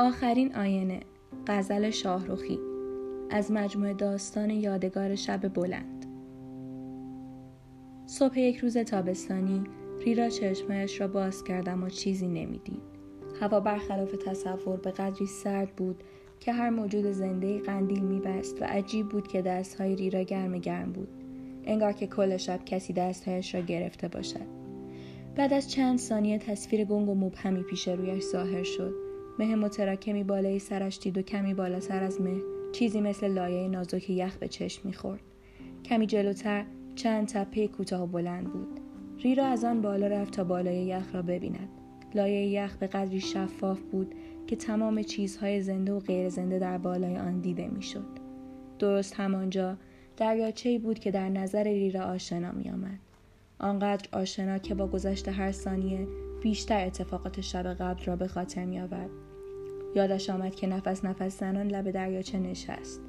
آخرین آینه غزل شاهروخی از مجموعه داستان یادگار شب بلند. صبح یک روز تابستانی ریرا چشمهش را باز کردم و چیزی نمی‌دید. هوا برخلاف تصور به قدری سرد بود که هر موجود زنده قندیل میبست و عجیب بود که دستهای ریرا گرم گرم بود. انگار که کل شب کسی دستهایش را گرفته باشد. بعد از چند ثانیه تصویر گنگ و مبهمی پیش رویش ظاهر شد. مه متراکمی بالای سرش دید و کمی بالاتر از مه. چیزی مثل لایه نازک یخ به چشم می‌خورد. کمی جلوتر چند تپه کوتاه و بلند بود. ریرا از آن بالا رفت تا بالای یخ را ببیند. لایه یخ به قدری شفاف بود که تمام چیزهای زنده و غیر زنده در بالای آن دیده می‌شد. درست همانجا دریاچه بود که در نظر ریرا آشنا می آمد. آنقدر آشنا که با گذشت هر ثانیه بیشتر اتفاقات شب قبل را به خاطر می آورد. یادش آمد که نفس نفس زنان لب دریاچه نشست.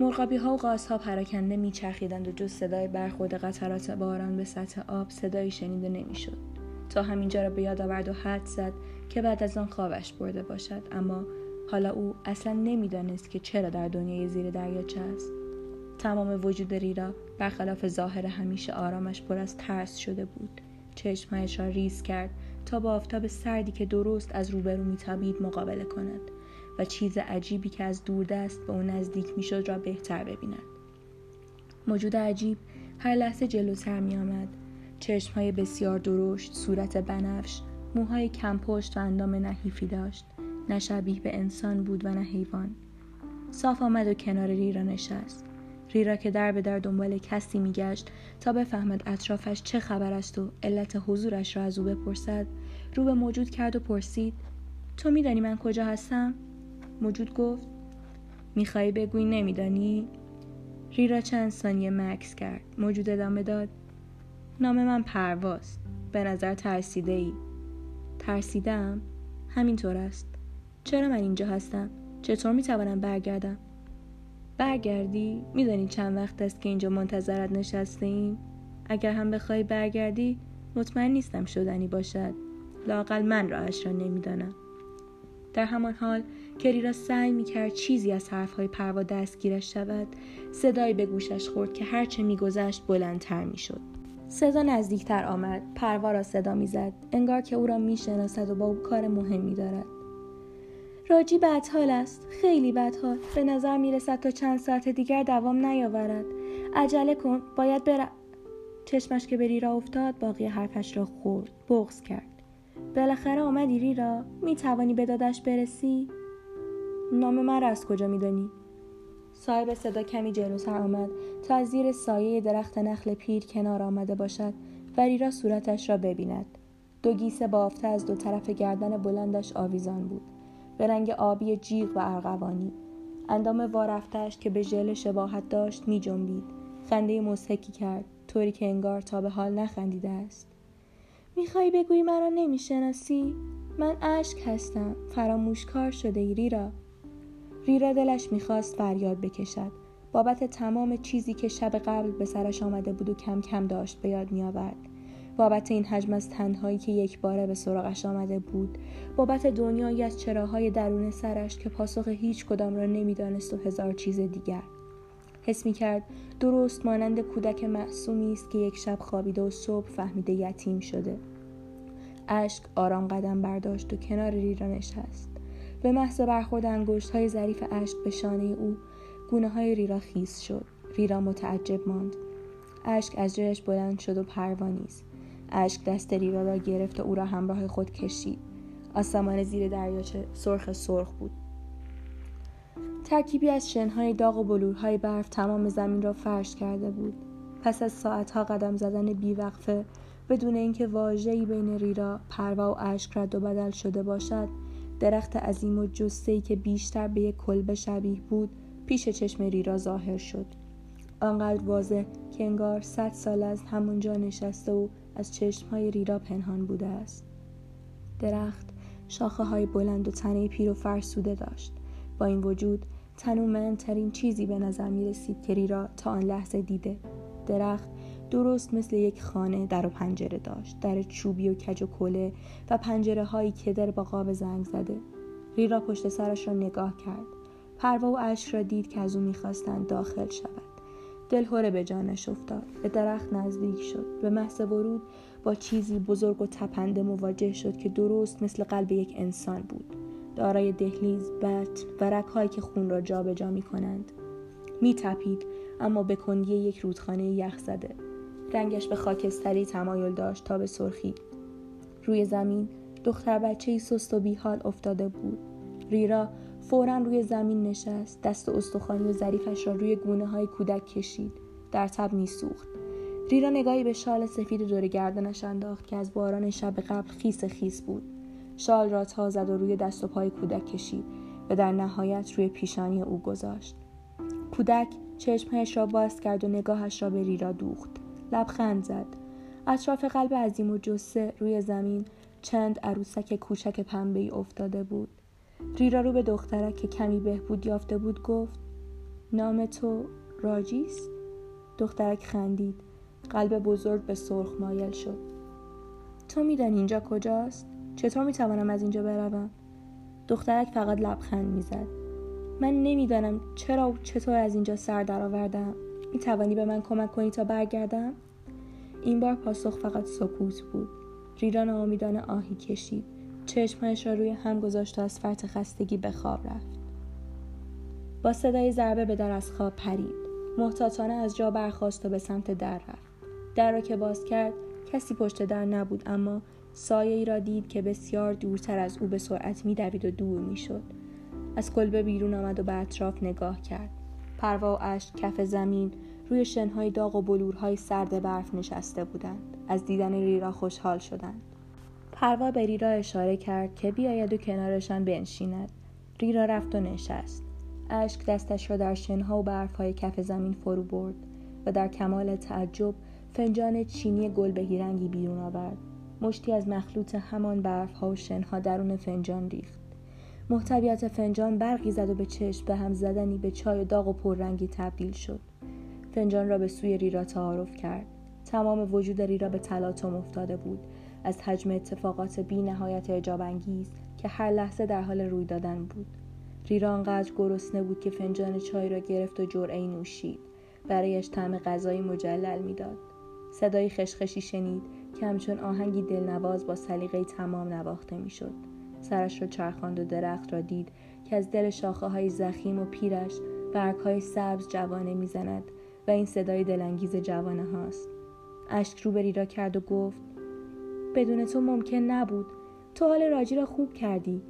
مرغابی ها و قاس ها پراکنده میچرخیدند و جز صدای برخورد قطرات باران به سطح آب صدایی شنیده نمی‌شد. تا همینجا را به یاد آورد و حد زد که بعد از آن خوابش برده باشد. اما حالا او اصلا نمی‌دانست که چرا در دنیای زیر دریاچه است. تمام وجود ریرا برخلاف ظاهر همیشه آرامش پر از ترس شده بود. چشمهایش را ریز کرد تا با آفتاب سردی که درست از روبرو میتابید مقابله کند و چیز عجیبی که از دوردست به او نزدیک می‌شد را بهتر ببیند. موجود عجیب هر لحظه جلوتر میآمد. چشمهای بسیار درشت صورت بنفش موهای کم پشت و اندام نحیفی داشت. نه شبیه به انسان بود و نه حیوان. صاف آمد و کنار ریرا نشست. ریرا که در به در دنبال کسی میگشت تا بفهمد اطرافش چه خبر است و علت حضورش را از او بپرسد رو به موجود کرد و پرسید تو میدانی من کجا هستم؟ موجود گفت میخوایی بگویی نمیدانی؟ ریرا چند ثانیه مکس کرد موجود ادامه داد نام من پرواست به نظر ترسیده ای ترسیدم؟ همینطور است. چرا من اینجا هستم؟ چطور می‌توانم برگردم؟ برگردی؟ میدانی چند وقت است که اینجا منتظرت نشسته ایم؟ اگر هم بخوای برگردی مطمئن نیستم شدنی باشد. لاقل من راهش را نمی‌دانم. در همان حال کری را سعی می‌کرد چیزی از حرفهای پروا دستگیرش شود. صدایی به گوشش خورد که هرچه میگذشت بلندتر می‌شد. صدا نزدیکتر آمد. پروا را صدا می‌زد. انگار که او را می‌شناسد و با او کار مهمی دارد. راجی بدحال است. خیلی بدحال. به نظر می‌رسد تا چند ساعت دیگر دوام نیاورد. عجله کن. باید بر چشمش که به ریرا افتاد باقی حرفش را خورد. بغز کرد. بالاخره آمدی ریرا؟ می توانی به دادش برسی؟ نام من را از کجا میدانی؟ صاحب صدا کمی جلوتر آمد. تا از زیر سایه درخت نخل پیر کنار آمده باشد و ریرا صورتش را ببیند. دو گیسه بافته از دو طرف گردن بلندش آویزان بود. به رنگ آبی جیغ و ارغوانی. اندام وارفتش که به ژل شباهت داشت می جنبید. خنده مزهکی کرد طوری که انگار تا به حال نخندیده است. می‌خوای بگویی مرا نمی‌شناسی من اشک هستم فراموش کار شده ای ریرا. ریرا دلش می‌خواست فریاد بکشد. بابت تمام چیزی که شب قبل به سرش آمده بود و کم کم داشت به یاد میآورد بابت این حجم از تنهایی که یک باره به سراغش آمده بود بابت دنیایی از چراهای درون سرش که پاسخ هیچ کدام را نمی‌دانست و هزار چیز دیگر. حس می کرد درست مانند کودک معصومی است که یک شب خوابیده و صبح فهمیده یتیم شده. اشک آرام قدم برداشت و کنار ریرا نشست به محض برخورد انگشت های ظریف اشک به شانه او گونه های ریرا خیس شد. ریرا متعجب ماند. اشک از جایش بلند شد و پروانیست اشک دست ریرا را گرفت و او را همراه خود کشید. آسمان زیر دریاچه سرخ سرخ بود. ترکیبی از شنهای داغ و بلورهای برف تمام زمین را فرش کرده بود. پس از ساعتها قدم زدن بیوقفه بدون اینکه واژهای بین ریرا پروا و اشک رد و بدل شده باشد درخت عظیم و جستهی که بیشتر به یک کلبه شبیه بود پیش چشم ریرا ظاهر شد. آنقدر واضح که انگار صد سال از همونجا نشسته و از چشمهای ریرا پنهان بوده است. درخت شاخه های بلند و تنه پیر و فرسوده داشت. با این وجود تنومندترین چیزی به نظر می رسید که ریرا تا آن لحظه دیده. درخت درست مثل یک خانه در و پنجره داشت. در چوبی و کج و کله و پنجره هایی که در با قاب زنگ زده. ریرا پشت سرش را نگاه کرد. پروا و اشک را دید که از او می‌خواستند داخل شود. دلهوره به جانش افتاد. به درخت نزدیک شد. به محض ورود با چیزی بزرگ و تپنده مواجه شد که درست مثل قلب یک انسان بود. دارای دهلیز بط و رکهایی که خون را جابجا جا می کنند می اما به کندی یک رودخانه یخ زده. رنگش به خاکستری تمایل داشت تا به سرخی. روی زمین دختر بچه سست و بیحال افتاده بود. ریرا فورا روی زمین نشست. دست استخوانی و ظریفش را روی گونه های کودک کشید. در تب میسوخت. ریرا نگاهی به شال سفید دور گردنش انداخت که از باران شب قبل خیس خیس بود. شال را تا زد و روی دست و پای کودک کشید و در نهایت روی پیشانی او گذاشت. کودک چشمهایش را باز کرد و نگاهش را به ریرا دوخت. لبخند زد. اطراف قلب عظیم و جسه روی زمین چند عروسک کوچک پنبه افتاده بود. ریرا رو به دخترک که کمی بهبود یافته بود گفت نام تو راجیست دخترک خندید. قلب بزرگ به سرخ مایل شد. تو میدانی اینجا کجاست؟ چطور می‌توانم از اینجا بروم؟ دخترک فقط لبخند می‌زد. من نمی‌دانم چرا و چطور از اینجا سر درآوردم. می‌توانی به من کمک کنی تا برگردم؟ این بار پاسخ فقط سکوت بود. ریران آمیدان آهی کشید. چشمهایش را روی هم گذاشت و از فرط خستگی به خواب رفت. با صدای ضربه به در از خواب پرید. محتاطانه از جا برخواست و به سمت در رفت. در را که باز کرد کسی پشت در نبود اما سایه ای را دید که بسیار دورتر از او به سرعت میدوید و دور می‌شد. از کلبه بیرون آمد و به اطراف نگاه کرد. پروا و اشک کف زمین روی شنهای داغ و بلورهای سرد برف نشسته بودند. از دیدن ریرا خوشحال شدند. پروا به ریرا اشاره کرد که بیاید و کنارشان بنشیند. ریرا رفت و نشست. اشک دستش را در شنها و برفهای کف زمین فرو برد و در کمال تعجب فنجان چینی گل رنگی بیرون آورد. مشتی از مخلوط همان برفها و شنها درون فنجان ریخت. محتویات فنجان برقی زد و به چشم به هم زدنی به چای داغ و پررنگی تبدیل شد. فنجان را به سوی ریرا تعارف کرد. تمام وجود ریرا به تلاطم افتاده بود. از حجم اتفاقات بی نهایت انگیز که هر لحظه در حال روی دادن بود. ریرا آنقدر گرسنه بود که فنجان چای را گرفت و جرعه نوشید. برایش طعم غذایی مجلل می‌داد. صدای خشخشی شنید که همچون آهنگی دلنواز با سلیقه تمام نواخته می‌شد. سرش را چرخاند و درخت را دید که از دل شاخه های زخیم و پیرش برگ های سبز جوانه می‌زند و این صدای دلانگیز جوانه هاست. اشک رو بری را کرد و گفت بدون تو ممکن نبود. تو حال راجی را خوب کردی.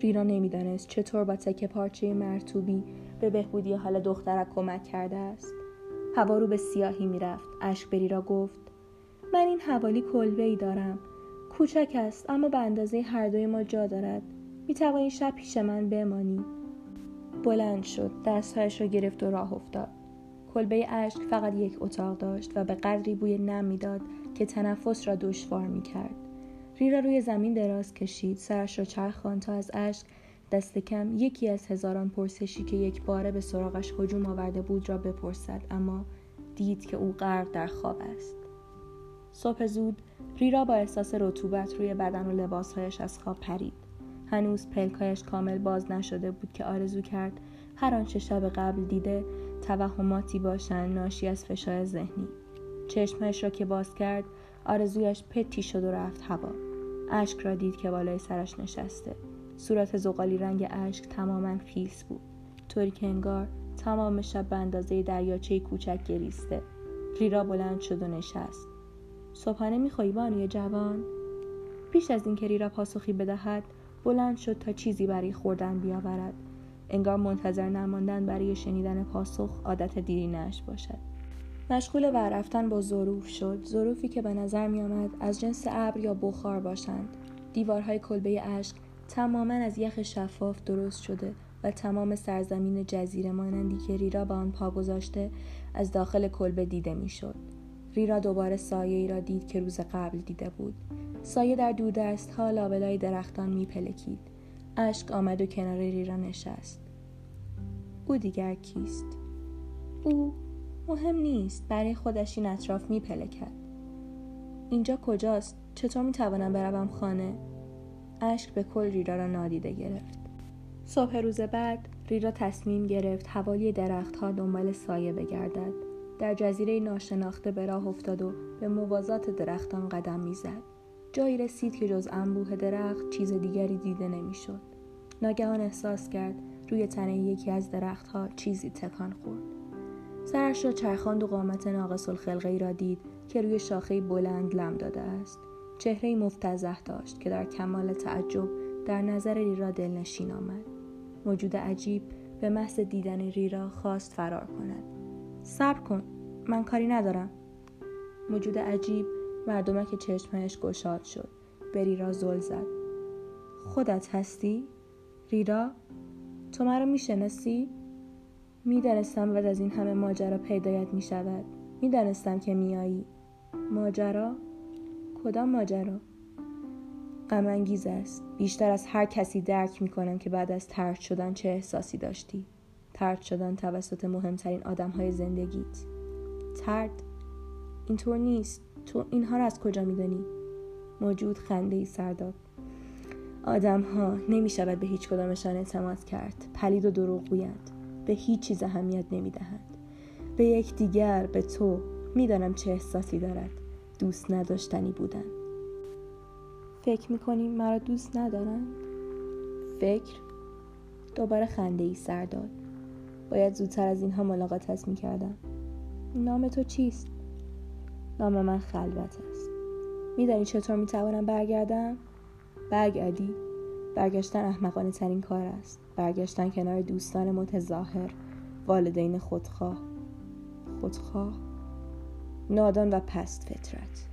ریرا نمی‌دانست چطور با تکه پارچه مرتوبی به بهبودی حال دخترک کمک کرده است. هوا رو به سیاهی می‌رفت. اشک بری را گفت من این حوالی کلبه ای دارم. کوچک است اما به اندازه هر دوی ما جا دارد. می توانی شب پیش من بمانی. بلند شد دستهایش را گرفت و راه افتاد. کلبه اشک فقط یک اتاق داشت و به قدری بوی نم می‌داد که تنفس را دشوار می کرد. ریرا روی زمین دراز کشید. سرش را چرخان تا از اشک دست کم یکی از هزاران پرسشی که یک باره به سراغش هجوم آورده بود را بپرسد اما دید که او غرق در خواب است. صبح زود ریرا با احساس رطوبت روی بدن و لباسهایش از خواب پرید. هنوز پلکایش کامل باز نشده بود که آرزو کرد هر آنچه شب قبل دیده توهماتی باشند ناشی از فشار ذهنی. چشمش را که باز کرد آرزویش پتی شد و رفت هوا. اشک را دید که بالای سرش نشسته. صورت زغالی رنگ اشک تماما خیس بود. طوری که انگار تمام شب به اندازه دریاچه کوچک گریسته. ریرا بلند شد و نشست. صبحانه میخوایی بانوی جوان؟ پیش از اینکه ریرا پاسخی بدهد بلند شد تا چیزی برای خوردن بیاورد. انگار منتظر نماندن برای شنیدن پاسخ عادت دیرینش باشد. مشغول ور رفتن با ظروف شد. ظروفی که به نظر می آمد از جنس ابر یا بخار باشند. دیوارهای کلبه اشک تماما از یخ شفاف درست شده و تمام سرزمین جزیره مانندی که ریرا به آن پا گذاشته از داخل کلبه دیده می‌شد. ریرا دوباره سایه ای را دید که روز قبل دیده بود. سایه در دست ها لابلای درختان میپلکید. اشک آمد و کنار ریرا نشست. او دیگر کیست؟ او مهم نیست برای خودش این اطراف میپلکد اینجا کجاست؟ چطور می‌توانم بروم خانه؟ اشک به کل ریرا را نادیده گرفت. صبح روز بعد ریرا تصمیم گرفت حوالی درختها دنبال سایه بگردد. در جزیره ناشناخته به راه افتاد و به موازات درختان قدم می‌زد. جایی رسید که جز انبوه درخت چیز دیگری دیده نمی‌شد. ناگهان احساس کرد روی تنه یکی از درختها چیزی تکان خورد. سرش را چرخاند و قامت ناقص الخلقه را دید که روی شاخه بلند لم داده است چهره مفتزه داشت که در کمال تعجب در نظر ریرا دلنشین آمد موجود عجیب به محض دیدن ریرا خواست فرار کند صبر کن من کاری ندارم موجود عجیب مردمک چشمهش گشاد شد به ریرا زل زد خودت هستی؟ ریرا؟ تو مرا می‌شناسی؟ می‌دانستم بعد از این همه ماجرا پیدایت می شود می‌دانستم که میایی ماجرا؟ کدام ماجرا؟ غم است. بیشتر از هر کسی درک می‌کنم که بعد از ترد شدن چه احساسی داشتی. ترد شدن توسط مهمترین آدم های زندگیت. ترد؟ اینطور نیست. تو اینها را از کجا میدانی؟ موجود خنده ای سر داد آدم ها نمی شود به هیچ کدامشان اعتماد کرد. پلید و دروغگویند. به هیچ چیز اهمیت نمی دهند به یک دیگر به تو می‌دانم چه احساسی دارد. دوست نداشتنی بودن. فکر می‌کنی مرا دوست ندارن؟ فکر؟ دوباره خنده ای سر داد باید زودتر از اینها ملاقاتت می‌کردم. نام تو چیست؟ نام من خلوت است. میدانی چطور می‌توانم برگردم؟ برگردی. برگشتن احمقانه ترین کار است. برگشتن کنار دوستان متظاهر والدین خودخواه. خودخواه نادان و پست فطرت.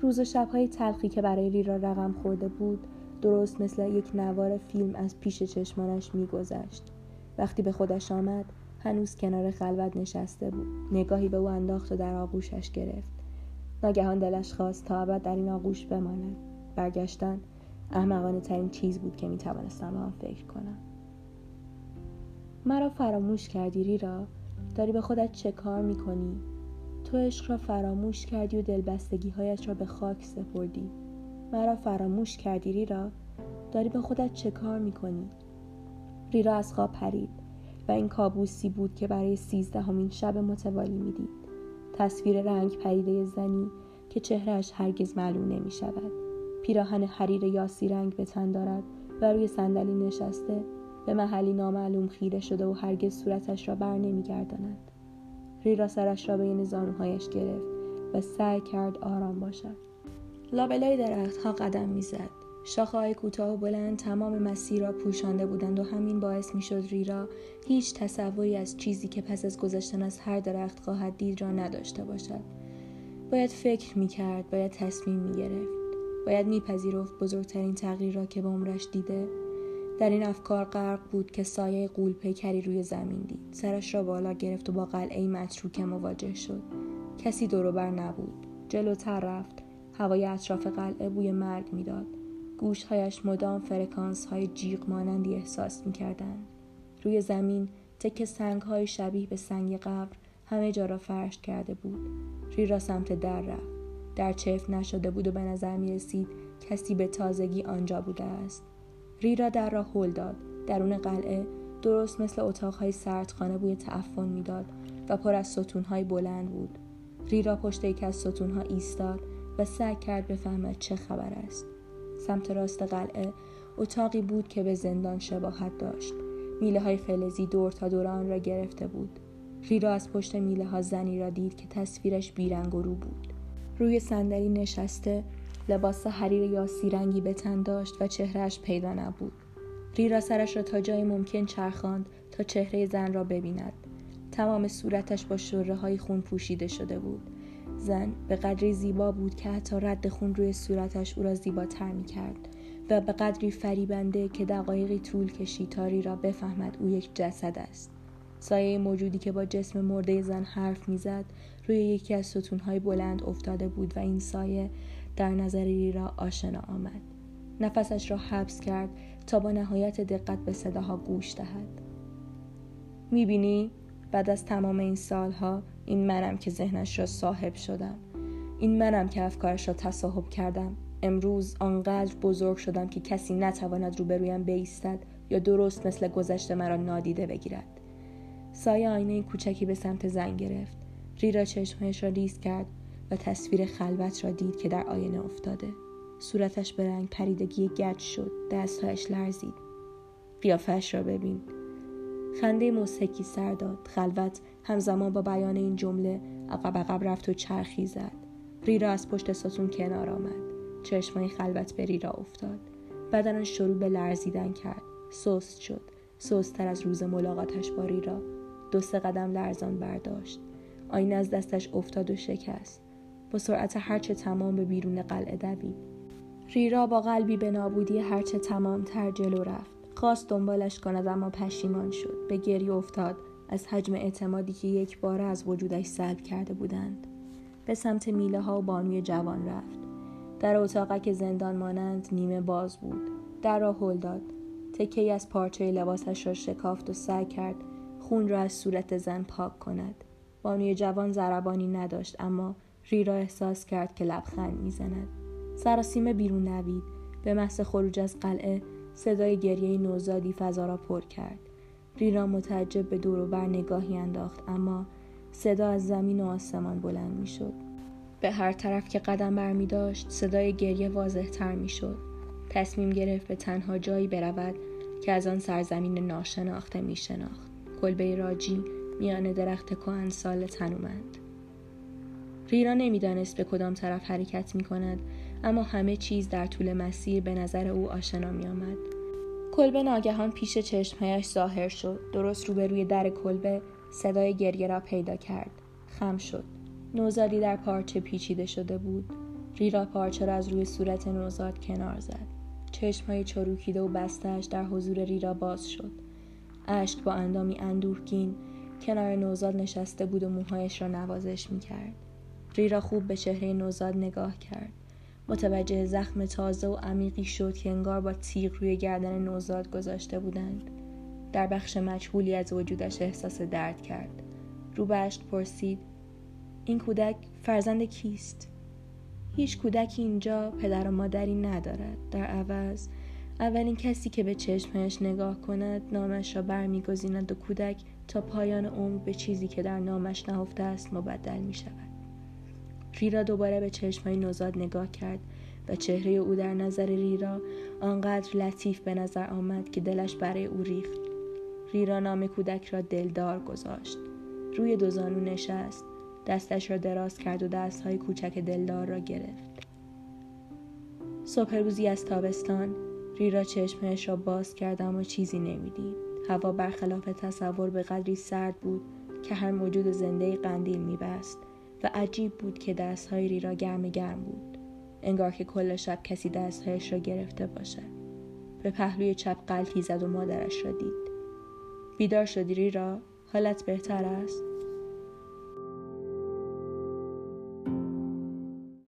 روز و شبهای تلخی که برای ریرا رقم خورده بود درست مثل یک نوار فیلم از پیش چشمانش میگذشت. وقتی به خودش آمد هنوز کنار خلوت نشسته بود. نگاهی به او انداخت و در آغوشش گرفت. ناگهان دلش خواست تا ابد در این آغوش بماند. برگشتن احمقانه ترین چیز بود که می‌توانستم به آن فکر کنم. مرا فراموش کردی ریرا؟ داری به خودت چه کار می‌کنی؟ تو عشق را فراموش کردی و دلبستگی هایت را به خاک سپردی. مرا فراموش کردی ریرا؟ داری به خودت چه کار می‌کنی؟ ریرا از خواب پرید و این کابوسی بود که برای سیزدهمین شب متوالی می‌دید. تصویر رنگ پریده زنی که چهرهش هرگز معلوم نمی شود پیراهن حریر یاسی رنگ به تن دارد. و روی صندلی نشسته به محلی نامعلوم خیره شده و هرگز صورتش را بر نمیگرداند. ریرا سرش را بین زانوهایش گرفت و سعی کرد آرام باشد. لابلای درختها قدم می‌زد. های کوتاه و بلند تمام مسیر را پوشانده بودند و همین باعث می‌شد ریرا هیچ تصوری از چیزی که پس از گذشتن از هر درخت خواهد دید را نداشته باشد. باید فکر می‌کرد باید تصمیم می‌گرفت. باید میپذیرفت بزرگترین تغییر را که به عمرش دیده در این افکار غرق بود که سایه قول پیکری روی زمین دید. سرش را بالا گرفت و با قلعه متروکه مواجه شد. کسی دوروبر نبود. جلوتر رفت. هوای اطراف قلعه بوی مرگ می‌داد. گوشهایش مدام فرکانس های جیغ مانندی احساس می‌کردند. روی زمین تک سنگ های شبیه به سنگ قبر همه جا را فرش کرده بود. ری سمت در رفت. در چف نشده بود و به نظر می رسید کسی به تازگی آنجا بوده است. ریرا در را هل داد. درون قلعه درست مثل اتاقهای سردخانه بوی تعفن می‌داد و پر از ستونهای بلند بود. ریرا پشت یکی از ستونها ایستاد و سعی کرد بفهمد چه خبر است. سمت راست قلعه اتاقی بود که به زندان شباهت داشت. میله های فلزی دور تا دور آن را گرفته بود. ریرا از پشت میله ها زنی را دید که تصویرش بیرنگ و رو بود. روی صندلی نشسته لباس حریر یا رنگی به تن داشت و چهرهش پیدا نبود. ریرا سرش را تا جای ممکن چرخاند تا چهره زن را ببیند. تمام صورتش با شره های خون پوشیده شده بود. زن به قدری زیبا بود که حتی رد خون روی صورتش او را زیباتر می کرد و به قدری فریبنده که دقایقی طول کشید تا ریرا بفهمد او یک جسد است. سایه موجودی که با جسم مرده زن حرف می‌زد روی یکی از ستونهای بلند افتاده بود و این سایه در نظر ریرا آشنا آمد. نفسش را حبس کرد تا با نهایت دقت به صداها گوش دهد. می‌بینی؟ بعد از تمام این سالها این منم که ذهنش را صاحب شدم. این منم که افکارش را تصاحب کردم. امروز آنقدر بزرگ شدم که کسی نتواند روبرویم بیستد یا درست مثل گذشته مرا نادیده بگیرد. سایه آینه کوچکی به سمت زن گرفت. ریرا چشمهایش را ریز کرد و تصویر خلوت را دید که در آینه افتاده. صورتش به رنگ پریدگی گچ شد. دستهایش لرزید. قیافش را ببین. خنده موسیقی سر داد. خلوت همزمان با بیان این جمله عقب عقب رفت و چرخی زد. ریرا از پشت ستون کنار آمد. چشمای خلوت به ریرا افتاد. بدنش شروع به لرزیدن کرد. سست شد. سستتر از روز ملاقاتش با ریرا. دو سه قدم لرزان برداشت. آینه از دستش افتاد و شکست. با سرعت هرچه تمام به بیرون قلعه دوید. ریرا با قلبی به نابودی هرچه تمام تر جلو رفت. خواست دنبالش کند اما پشیمان شد. به گری افتاد. از حجم اعتمادی که یک بار از وجودش سلب کرده بودند. به سمت میله ها و بانوی جوان رفت. در اتاقک زندان مانند نیمه باز بود. در را هل داد. تکی از پارچه لباسش را شکافت و سعی کرد خون را از صورت زن پاک کند. بانوی جوان زربانی نداشت اما ریرا احساس کرد که لبخند می‌زند. سراسیمه بیرون نوید به محض خروج از قلعه صدای گریه نوزادی فضا را پر کرد. ریرا متعجب به دور و بر نگاهی انداخت اما صدا از زمین و آسمان بلند می‌شد. به هر طرف که قدم بر می داشت صدای گریه واضح تر می شد. تصمیم گرفت به تنها جایی برود که از آن سرزمین ناشناخته می شناخت. کلبه راجی میان درخت کهن سال تنومند. ریرا نمی‌دانست به کدام طرف حرکت می کند اما همه چیز در طول مسیر به نظر او آشنا می آمد. کلبه ناگهان پیش چشمهایش ظاهر شد درست روبروی در کلبه صدای گریه را پیدا کرد خم شد نوزادی در پارچه پیچیده شده بود ریرا پارچه را از روی صورت نوزاد کنار زد چشمهای چروکیده و بستهاش در حضور ریرا باز شد. اشک با اندامی اندوهگین کنار نوزاد نشسته بود و موهایش را نوازش می‌کرد. ریرا خوب به چهره نوزاد نگاه کرد. متوجه زخم تازه و عمیقی شد که انگار با تیغ روی گردن نوزاد گذاشته بودند. در بخش مجهولی از وجودش احساس درد کرد. رو پرسید این کودک فرزند کیست؟ هیچ کودکی اینجا پدر و مادری ندارد. در عوض اولین کسی که به چشمهش نگاه کند نامش را برمیگزیند و کودک تا پایان عمر به چیزی که در نامش نهفته است مبدل می شود ریرا دوباره به چشمهای نوزاد نگاه کرد و چهره او در نظر ریرا آنقدر لطیف به نظر آمد که دلش برای او ریخت. ریرا نام کودک را دلدار گذاشت. روی دو زانو نشست. دستش را دراز کرد و دستهای کوچک دلدار را گرفت. صبح روزی از تابستان ریرا چشمهش را باز کرد اما چیزی نمی‌دید. هوا برخلاف تصور به قدری سرد بود که هر موجود زنده قندیل میبست و عجیب بود که دستهای ریرا گرم گرم بود. انگار که کل شب کسی دستهایش را گرفته باشد. به پهلوی چپ قلتی زد و مادرش را دید. بیدار شدی ریرا حالت بهتر است؟